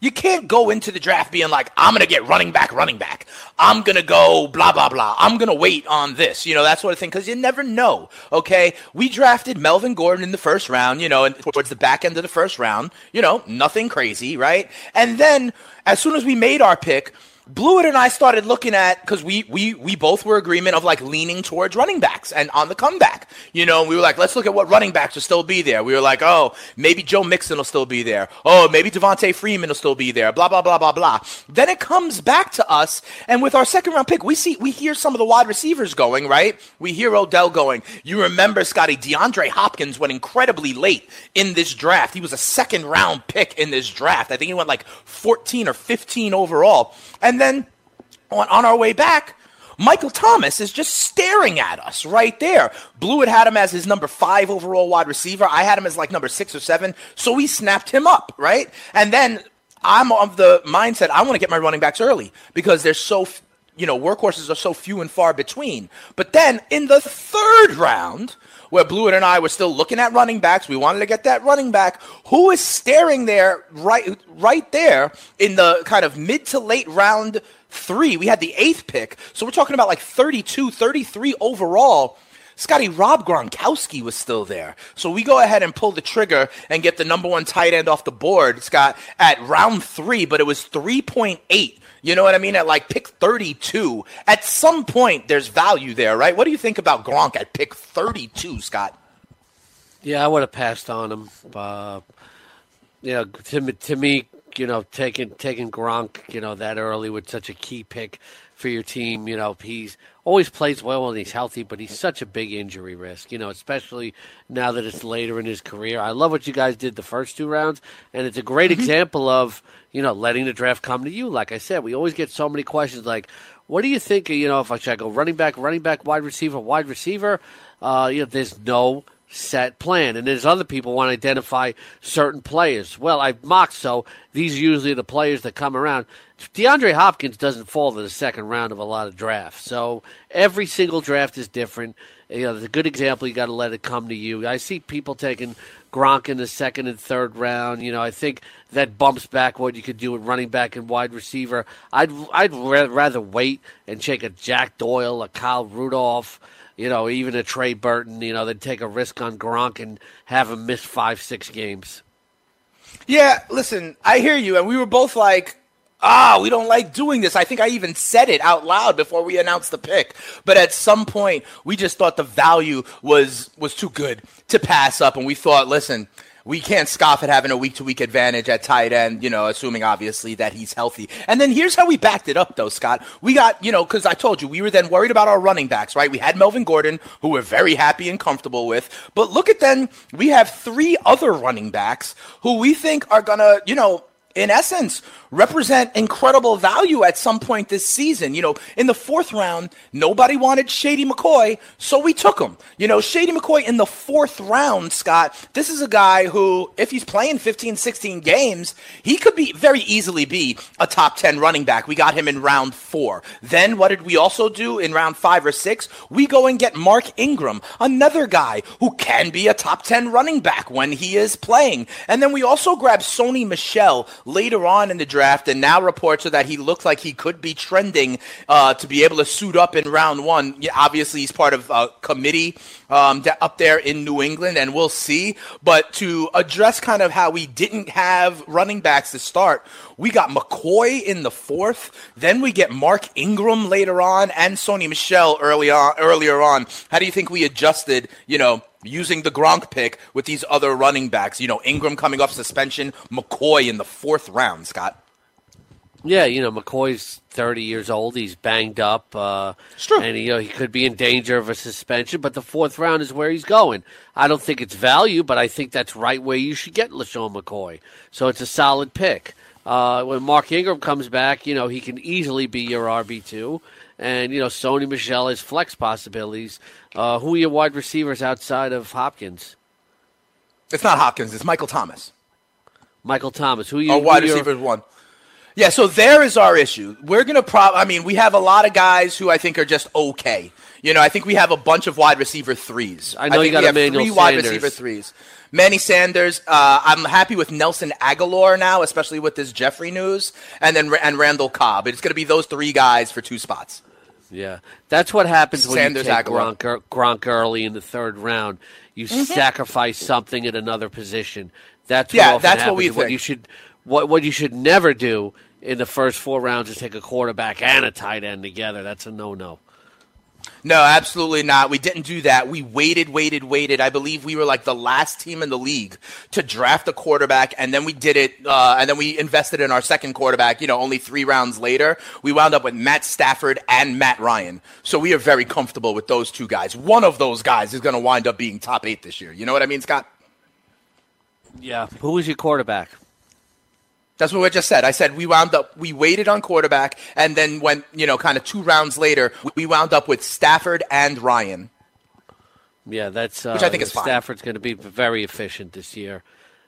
you can't go into the draft being like, I'm to get running back, running back. I'm to go blah, blah, blah. I'm to wait on this. You know, that sort of thing because you never know. Okay. We drafted Melvin Gordon in the first round, you know, and towards the back end of the first round, you know, nothing crazy, right? And then as soon as we made our pick, Blewitt and I started looking at because we we we both were agreement of like leaning towards running backs and on the comeback. You know, we were like, let's look at what running backs will still be there. We were like, oh, maybe Joe Mixon will still be there. Oh, maybe Devonta Freeman will still be there. Blah blah blah blah blah. Then it comes back to us, and with our second round pick, we see we hear some of the wide receivers going right. We hear Odell going. You remember Scotty DeAndre Hopkins went incredibly late in this draft. He was a second round pick in this draft. I think he went like 14 or 15 overall. And then on, on our way back, Michael Thomas is just staring at us right there. Blewitt had him as his number five overall wide receiver. I had him as like number six or seven. So we snapped him up, right? And then I'm of the mindset I want to get my running backs early because they're so, you know, workhorses are so few and far between. But then in the third round, where Blewitt and I were still looking at running backs. We wanted to get that running back. Who is staring there right right there in the kind of mid to late round three? We had the eighth pick. So we're talking about like 32, 33 overall. Scotty, Rob Gronkowski was still there. So we go ahead and pull the trigger and get the number one tight end off the board, Scott, at round three, but it was 3.8 you know what I mean? At like pick 32. At some point, there's value there, right? What do you think about Gronk at pick 32, Scott? Yeah, I would have passed on him. Uh, you know, to, to me, you know, taking taking Gronk, you know, that early with such a key pick for your team, you know, he's always plays well when he's healthy, but he's such a big injury risk, you know, especially now that it's later in his career. I love what you guys did the first two rounds, and it's a great mm-hmm. example of – you know, letting the draft come to you. Like I said, we always get so many questions like, what do you think, you know, if I should I go running back, running back, wide receiver, wide receiver? Uh, you know, there's no set plan. And there's other people want to identify certain players. Well, I mock so these are usually the players that come around. DeAndre Hopkins doesn't fall to the second round of a lot of drafts. So every single draft is different. You know, it's a good example, you got to let it come to you. I see people taking Gronk in the second and third round. You know, I think that bumps back what you could do with running back and wide receiver. I'd I'd rather wait and take a Jack Doyle, a Kyle Rudolph, you know, even a Trey Burton, you know, they'd take a risk on Gronk and have him miss five, six games. Yeah, listen, I hear you, and we were both like, ah, we don't like doing this. I think I even said it out loud before we announced the pick. But at some point, we just thought the value was was too good to pass up, and we thought, listen. We can't scoff at having a week to week advantage at tight end, you know, assuming obviously that he's healthy. And then here's how we backed it up, though, Scott. We got, you know, because I told you we were then worried about our running backs, right? We had Melvin Gordon, who we're very happy and comfortable with. But look at then, we have three other running backs who we think are going to, you know, in essence, represent incredible value at some point this season. You know, in the fourth round, nobody wanted Shady McCoy, so we took him. You know, Shady McCoy in the fourth round, Scott, this is a guy who, if he's playing 15, 16 games, he could be very easily be a top 10 running back. We got him in round four. Then what did we also do in round five or six? We go and get Mark Ingram, another guy who can be a top 10 running back when he is playing. And then we also grab Sony Michel later on in the draft and now reports are that he looks like he could be trending uh, to be able to suit up in round one. Obviously, he's part of a committee um, up there in New England, and we'll see. But to address kind of how we didn't have running backs to start, we got McCoy in the fourth. Then we get Mark Ingram later on, and Sony Michel early on. Earlier on, how do you think we adjusted? You know, using the Gronk pick with these other running backs. You know, Ingram coming off suspension, McCoy in the fourth round, Scott. Yeah, you know McCoy's thirty years old. He's banged up, uh, and you know he could be in danger of a suspension. But the fourth round is where he's going. I don't think it's value, but I think that's right where you should get LeSean McCoy. So it's a solid pick. Uh, when Mark Ingram comes back, you know he can easily be your RB two, And you know, Sony Michel has flex possibilities. Uh, who are your wide receivers outside of Hopkins? It's not Hopkins. It's Michael Thomas. Michael Thomas. Who are you? Our wide who are your- receiver one. Yeah, so there is our issue. We're gonna prob. I mean, we have a lot of guys who I think are just okay. You know, I think we have a bunch of wide receiver threes. I know you think got we have Emmanuel three wide receiver threes. Manny Sanders. Uh, I'm happy with Nelson Agholor now, especially with this Jeffery news, and then and Randall Cobb. It's going to be those three guys for two spots. Yeah, that's what happens when Sanders, you take Agholor. Gronk, Gronk early in the third round. You mm-hmm. sacrifice something at another position. That's what Yeah, often that's what we happens. What think. you should what what you should never do in the first four rounds is take a quarterback and a tight end together. That's a no no. No, absolutely not. We didn't do that. We waited, waited, waited. I believe we were like the last team in the league to draft a quarterback, and then we did it, uh, and then we invested in our second quarterback. You know, only three rounds later, we wound up with Matt Stafford and Matt Ryan. So we are very comfortable with those two guys. One of those guys is going to wind up being top eight this year. You know what I mean, Scott? Yeah, who was your quarterback? That's what I just said. I said we wound up, we waited on quarterback, and then when you know, kind of two rounds later, we wound up with Stafford and Ryan. Yeah, that's uh, Which I think is fine. Stafford's going to be very efficient this year.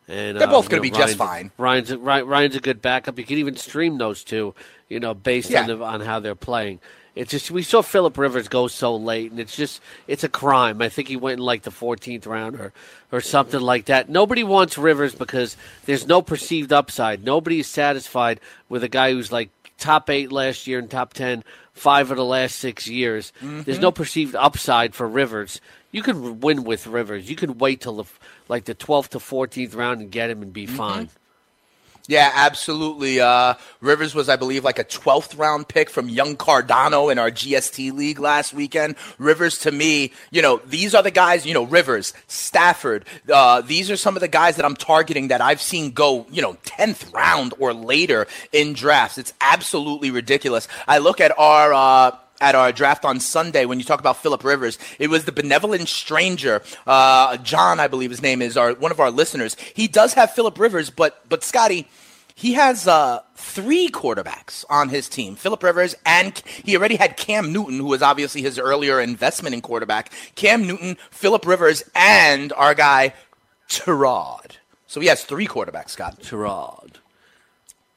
And They're uh, both gonna know, be just fine. Ryan's a, Ryan's a good backup. You can even stream those two, you know, based Yeah. on the, on how they're playing. It's just we saw Philip Rivers go so late, and it's just it's a crime. I think he went in like the 14th round or or something like that. Nobody wants Rivers because there's no perceived upside. Nobody is satisfied with a guy who's like top eight last year and top ten five of the last six years. Mm-hmm. There's no perceived upside for Rivers. You can win with Rivers. You can wait till the like the 12th to 14th round and get him and Mm-hmm. be fine. Yeah, absolutely. Uh, Rivers was, I believe, like a 12th round pick from Young Cardano in our GST league last weekend. Rivers, to me, you know, these are the guys, you know, Rivers, Stafford. Uh, these are some of the guys that I'm targeting that I've seen go, you know, 10th round or later in drafts. It's absolutely ridiculous. I look at our. Uh, at our draft on Sunday, when you talk about Philip Rivers, it was the benevolent stranger, uh, John, I believe his name is, our one of our listeners. He does have Philip Rivers, but but Scotty, he has uh, three quarterbacks on his team. Philip Rivers, and he already had Cam Newton, who was obviously his earlier investment in quarterback. Cam Newton, Philip Rivers, and our guy Tyrod. So he has three quarterbacks, Scott. Tyrod.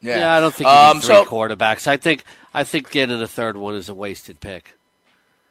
Yeah, Yeah, I don't think Um, three so- quarterbacks. I think I think getting a third one is a wasted pick.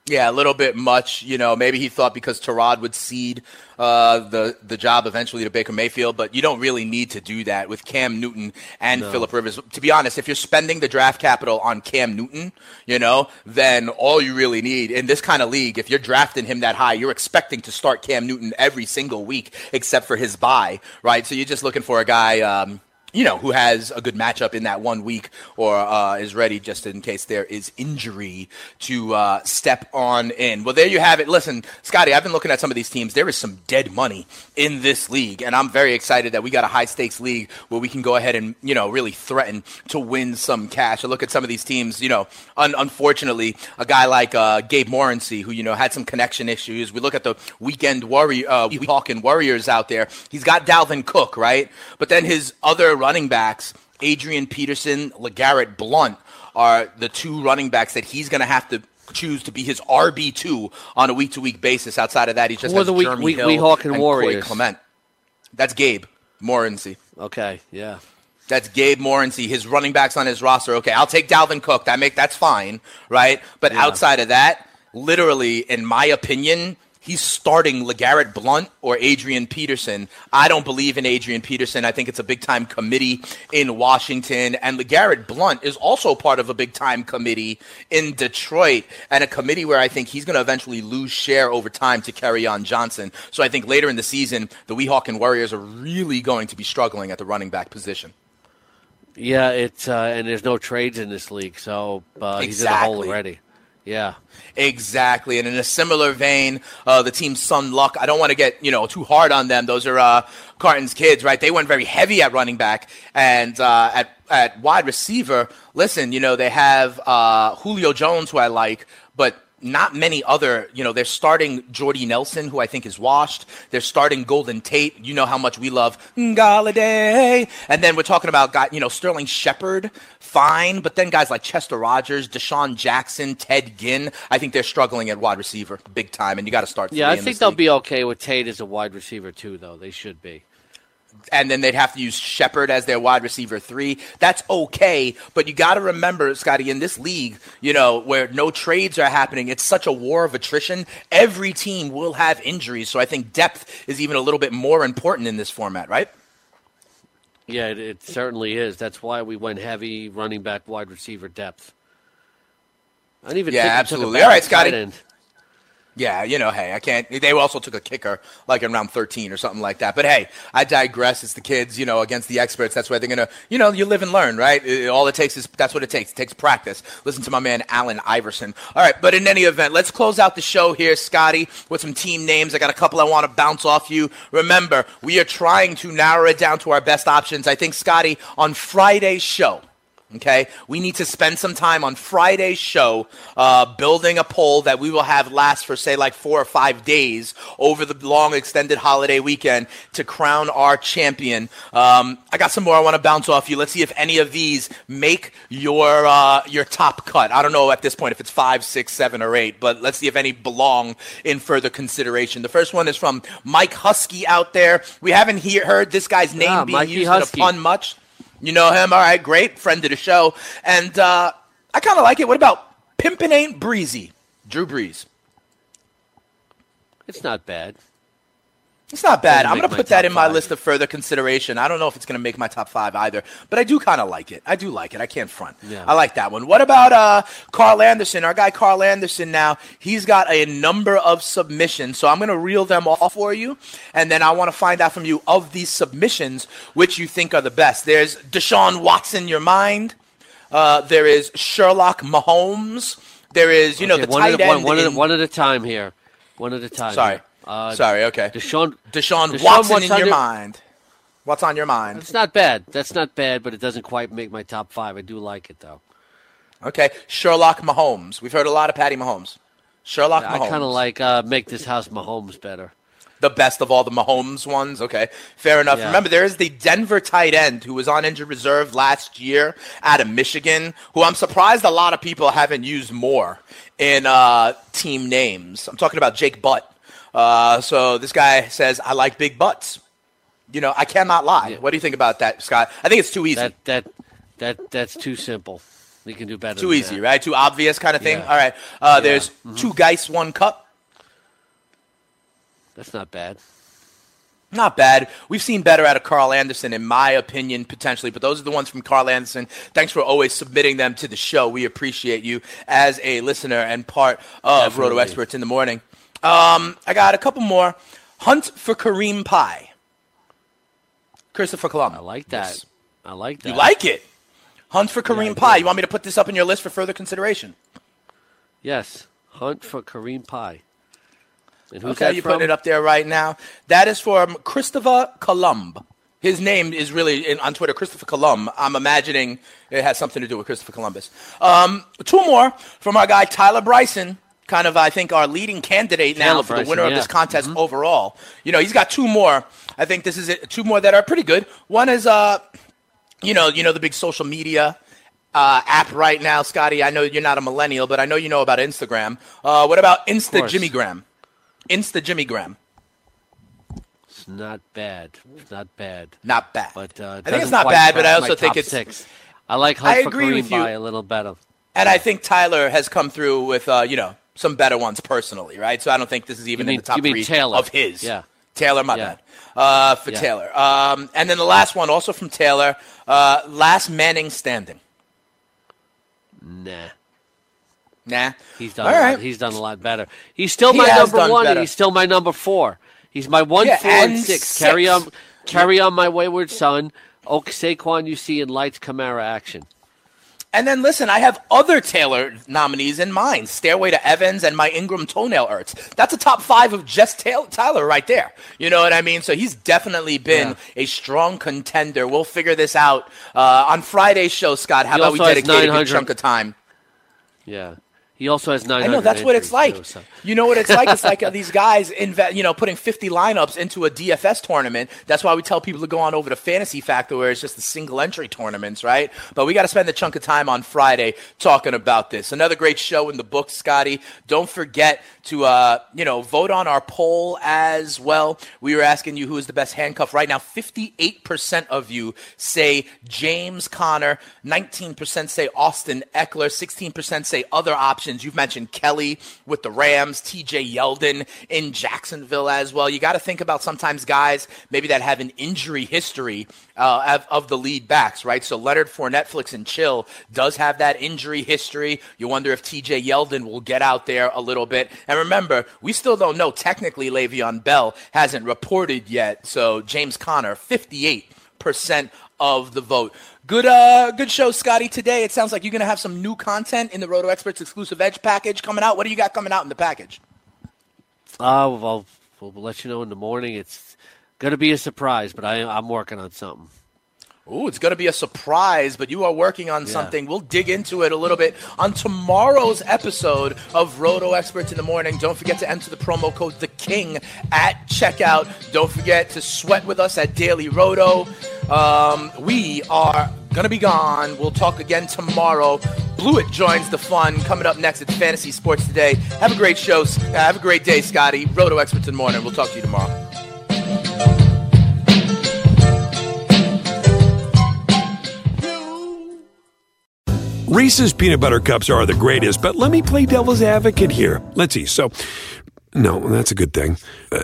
Yeah, a little bit much. You know, maybe he thought because Tyrod would cede uh, the the job eventually to Baker Mayfield, but you don't really need to do that with Cam Newton and Philip Rivers. To be honest, if you're spending the draft capital on Cam Newton, you know, then all you really need in this kind of league, if you're drafting him that high, you're expecting to start Cam Newton every single week except for his bye, right? So you're just looking for a guy. Um, you know, who has a good matchup in that one week or uh, is ready just in case there is injury to uh, step on in. Well, there you have it. Listen, Scotty, I've been looking at some of these teams. There is some dead money in this league, and I'm very excited that we got a high stakes league where we can go ahead and, you know, really threaten to win some cash. I look at some of these teams, you know, un- unfortunately, a guy like uh, Gabe Morency, who, you know, had some connection issues. We look at the weekend warrior, uh, Hawking Warriors out there. He's got Dalvin Cook, right? But then his other running backs, Adrian Peterson, LeGarrette Blunt, are the two running backs that he's going to have to choose to be his RB two on a week to week basis. Outside of that, he just Who has the week- Jeremy week- Hill Weehawken and Warriors? Corey Clement. That's Gabe Morency. Okay, yeah. That's Gabe Morency. His running backs on his roster. Okay, I'll take Dalvin Cook. That make that's fine, right? But outside of that, literally, in my opinion, he's starting LeGarrette Blunt or Adrian Peterson. I don't believe in Adrian Peterson. I think it's a big time committee in Washington, and LeGarrette Blunt is also part of a big time committee in Detroit, and a committee where I think he's going to eventually lose share over time to Kerryon Johnson. So I think later in the season, the Weehawken Warriors are really going to be struggling at the running back position. Yeah, it's uh, and there's no trades in this league, so uh, he's in a hole already. Yeah, Exactly, and in a similar vein, uh, the team Sun Luck. I don't want to get you know too hard on them. Those are uh, Carton's kids, right? They went very heavy at running back and uh, at at wide receiver. Listen, you know they have uh, Julio Jones, who I like, but not many other, you know, they're starting Jordy Nelson, who I think is washed. They're starting Golden Tate. You know how much we love Golladay. And then we're talking about, guy, you know, Sterling Shepard, fine. But then guys like Chester Rogers, DeSean Jackson, Ted Ginn, I think they're struggling at wide receiver big time. And you got to start. Yeah, I think they'll league. be okay with Tate as a wide receiver too, though. They should be. And then they'd have to use Shepard as their wide receiver three. That's okay, but you got to remember, Scotty, in this league, you know, where no trades are happening, it's such a war of attrition. Every team will have injuries, so I think depth is even a little bit more important in this format, right? Yeah, it, it certainly is. That's why we went heavy running back, wide receiver depth. I don't even Yeah, absolutely. All right, Scotty. Yeah, you know, hey, I can't. They also took a kicker like in round 13 or something like that. But hey, I digress. It's the kids, you know, against the experts. That's why they're going to, you know, you live and learn, right? All it takes is, that's what it takes. It takes practice. Listen to my man, Allen Iverson. All right, but in any event, let's close out the show here, Scotty, with some team names. I got a couple I want to bounce off you. Remember, we are trying to narrow it down to our best options. I think, Scotty, on Friday's show, Okay, we need to spend some time on Friday's show uh, building a poll that we will have last for say like four or five days over the long extended holiday weekend to crown our champion. Um, I got some more I want to bounce off you. Let's see if any of these make your uh, your top cut. I don't know at this point if it's five, six, seven, or eight, but let's see if any belong in further consideration. The first one is from Mike Husky out there. We haven't he- heard this guy's name Ah, being Mikey used Husky. in a pun much. You know him? All right, great. Friend of the show. And uh, I kind of like it. What about Pimpin' Ain't Breezy? Drew Brees. It's not bad. It's not bad. I'm going to put that in my five. list of further consideration. I don't know if it's going to make my top five either, but I do kind of like it. I do like it. I can't front. Yeah. I like that one. What about uh, Carl Anderson? Our guy Carl Anderson now, he's got a number of submissions. So I'm going to reel them off for you. And then I want to find out from you of these submissions, which you think are the best. There's Deshaun Watson, your mind. Uh, there is Sherlock Mahomes. There is, you know, the one tight at one, end. one, at a, in- one at a time here. One at a time. Sorry. here. Uh, Sorry, okay. Deshaun, Deshaun, Deshaun Watson what's in on your mind. What's on your mind? It's not bad. That's not bad, but it doesn't quite make my top five. I do like it though. Okay, Sherlock Mahomes. We've heard a lot of Patty Mahomes. Sherlock I Mahomes. kind of like uh, make this house Mahomes better. the best of all the Mahomes ones. Okay, fair enough. Yeah. Remember, there is the Denver tight end who was on injured reserve last year out of Michigan, who I'm surprised a lot of people haven't used more in uh, team names. I'm talking about Jake Butt. Uh, so this guy says, I like big butts. You know, I cannot lie. Yeah. What do you think about that, Scott? I think it's too easy. That that that that's too simple. We can do better. too easy, that. right? Too obvious kind of thing. Yeah. All right. Uh, Yeah. There's two Geis, one cup. That's not bad. Not bad. We've seen better out of Carl Anderson, in my opinion, potentially. But those are the ones from Carl Anderson. Thanks for always submitting them to the show. We appreciate you as a listener and part of Roto Experts in the morning. Um, I got a couple more. Hunt for Kareem Pie. Christopher Columbus. I like that. I like that. You like it? Hunt for Kareem I Pie. You want me to put this up in your list for further consideration? Yes. Hunt for Kareem Pie. And who's Okay, from? putting it up there right now. That is from Christopher Columb. His name is really in, on Twitter, Christopher Columb. I'm imagining it has something to do with Christopher Columbus. Um, two more from our guy Tyler Bryson, kind of I think our leading candidate now for Bryson, the winner of this contest overall. You know, he's got two more. I think this is it, two more that are pretty good. One is uh, you know, you know the big social media uh, app right now, Scotty. I know you're not a millennial, but I know you know about Instagram. Uh, what about Insta Jimmy Graham? Insta Jimmy Graham. It's not bad. It's not bad. Not bad. But uh, I think it's not bad, but I also think it's. Six. I like Hunt I agree with you. A little better. And I think Tyler has come through with, uh, you know, some better ones personally, right? So I don't think this is even mean- in the top three Taylor. of his. Yeah. Taylor, my Yeah. bad. Uh, for Yeah. Taylor. Um, and then the last one, also from Taylor, uh, last Manning standing. Nah. Nah. He's done. All a lot, he's done a lot better. He's still He my number one, better. and he's still my number four. He's my one, Yeah, four, and, and six. Carry on, carry on, my wayward son. Oak Saquon, you see in lights Camara action. And then listen, I have other Taylor nominees in mind. Stairway to Evans and my Ingram toenail hurts. That's a top five of just Taylor, Tyler right there. You know what I mean? So he's definitely been Yeah. a strong contender. We'll figure this out uh, on Friday's show, Scott. How He about we dedicate a good chunk of time? Yeah. He also has nine. I know that's what it's like. Too, so. You know what it's like? It's like uh, these guys invest, you know, putting 50 lineups into a DFS tournament. That's why we tell people to go on over to Fantasy Factor, where it's just the single entry tournaments, right? But we got to spend a chunk of time on Friday talking about this. Another great show in the book, Scotty. Don't forget to, uh, you know, vote on our poll as well. We were asking you who is the best handcuff right now. 58% of you say James Conner, 19% say Austin Ekeler, 16% say other options. You've mentioned Kelly with the Rams, TJ Yeldon in Jacksonville as well. You got to think about sometimes guys maybe that have an injury history uh, of, of, the lead backs, right? So Leonard for Netflix and Chill does have that injury history. You wonder if TJ Yeldon will get out there a little bit. And remember, we still don't know technically Le'Veon Bell hasn't reported yet. So James Conner, 58% of the vote. Good, uh, good show, Scotty. Today, it sounds like you're going to have some new content in the Roto Experts exclusive Edge package coming out. What do you got coming out in the package? Uh, well, we'll let you know in the morning. It's going to be a surprise, but I, I'm working on something. Ooh, it's going to be a surprise, but you are working on yeah. something. We'll dig into it a little bit on tomorrow's episode of Roto Experts in the Morning. Don't forget to enter the promo code The King at checkout. Don't forget to sweat with us at Daily Roto. Um, we are to be gone. We'll talk again tomorrow. Blewitt joins the fun coming up next at Fantasy Sports Today. Have a great show. Have a great day, Scotty. Roto Experts in the Morning. We'll talk to you tomorrow. Reese's peanut butter cups are the greatest, but let me play devil's advocate here. Let's see. So, no, that's a good thing. Uh,